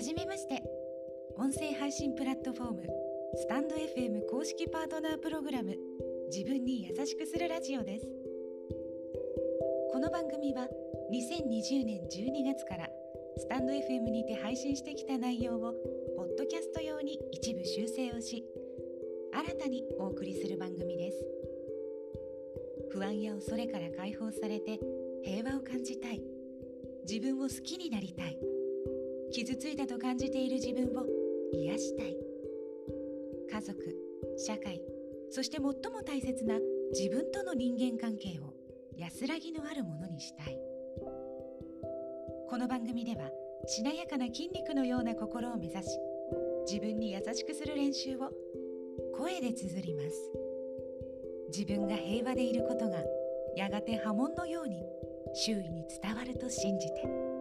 じめまして。音声配信プラットフォームスタンド FM 公式パートナープログラム自分に優しくするラジオです。この番組は2020年12月からスタンド FM にて配信してきた内容をポッドキャスト用に一部修正をし新たにお送りする番組です。不安や恐れから解放されて平和を感じたい。自分を好きになりたい。傷ついたと感じている自分を癒したい。家族社会そして最も大切な自分との人間関係を安らぎのあるものにしたい。この番組ではしなやかな筋肉のような心を目指し自分に優しくする練習を声で綴ります。自分が平和でいることがやがて波紋のように周囲に伝わると信じて。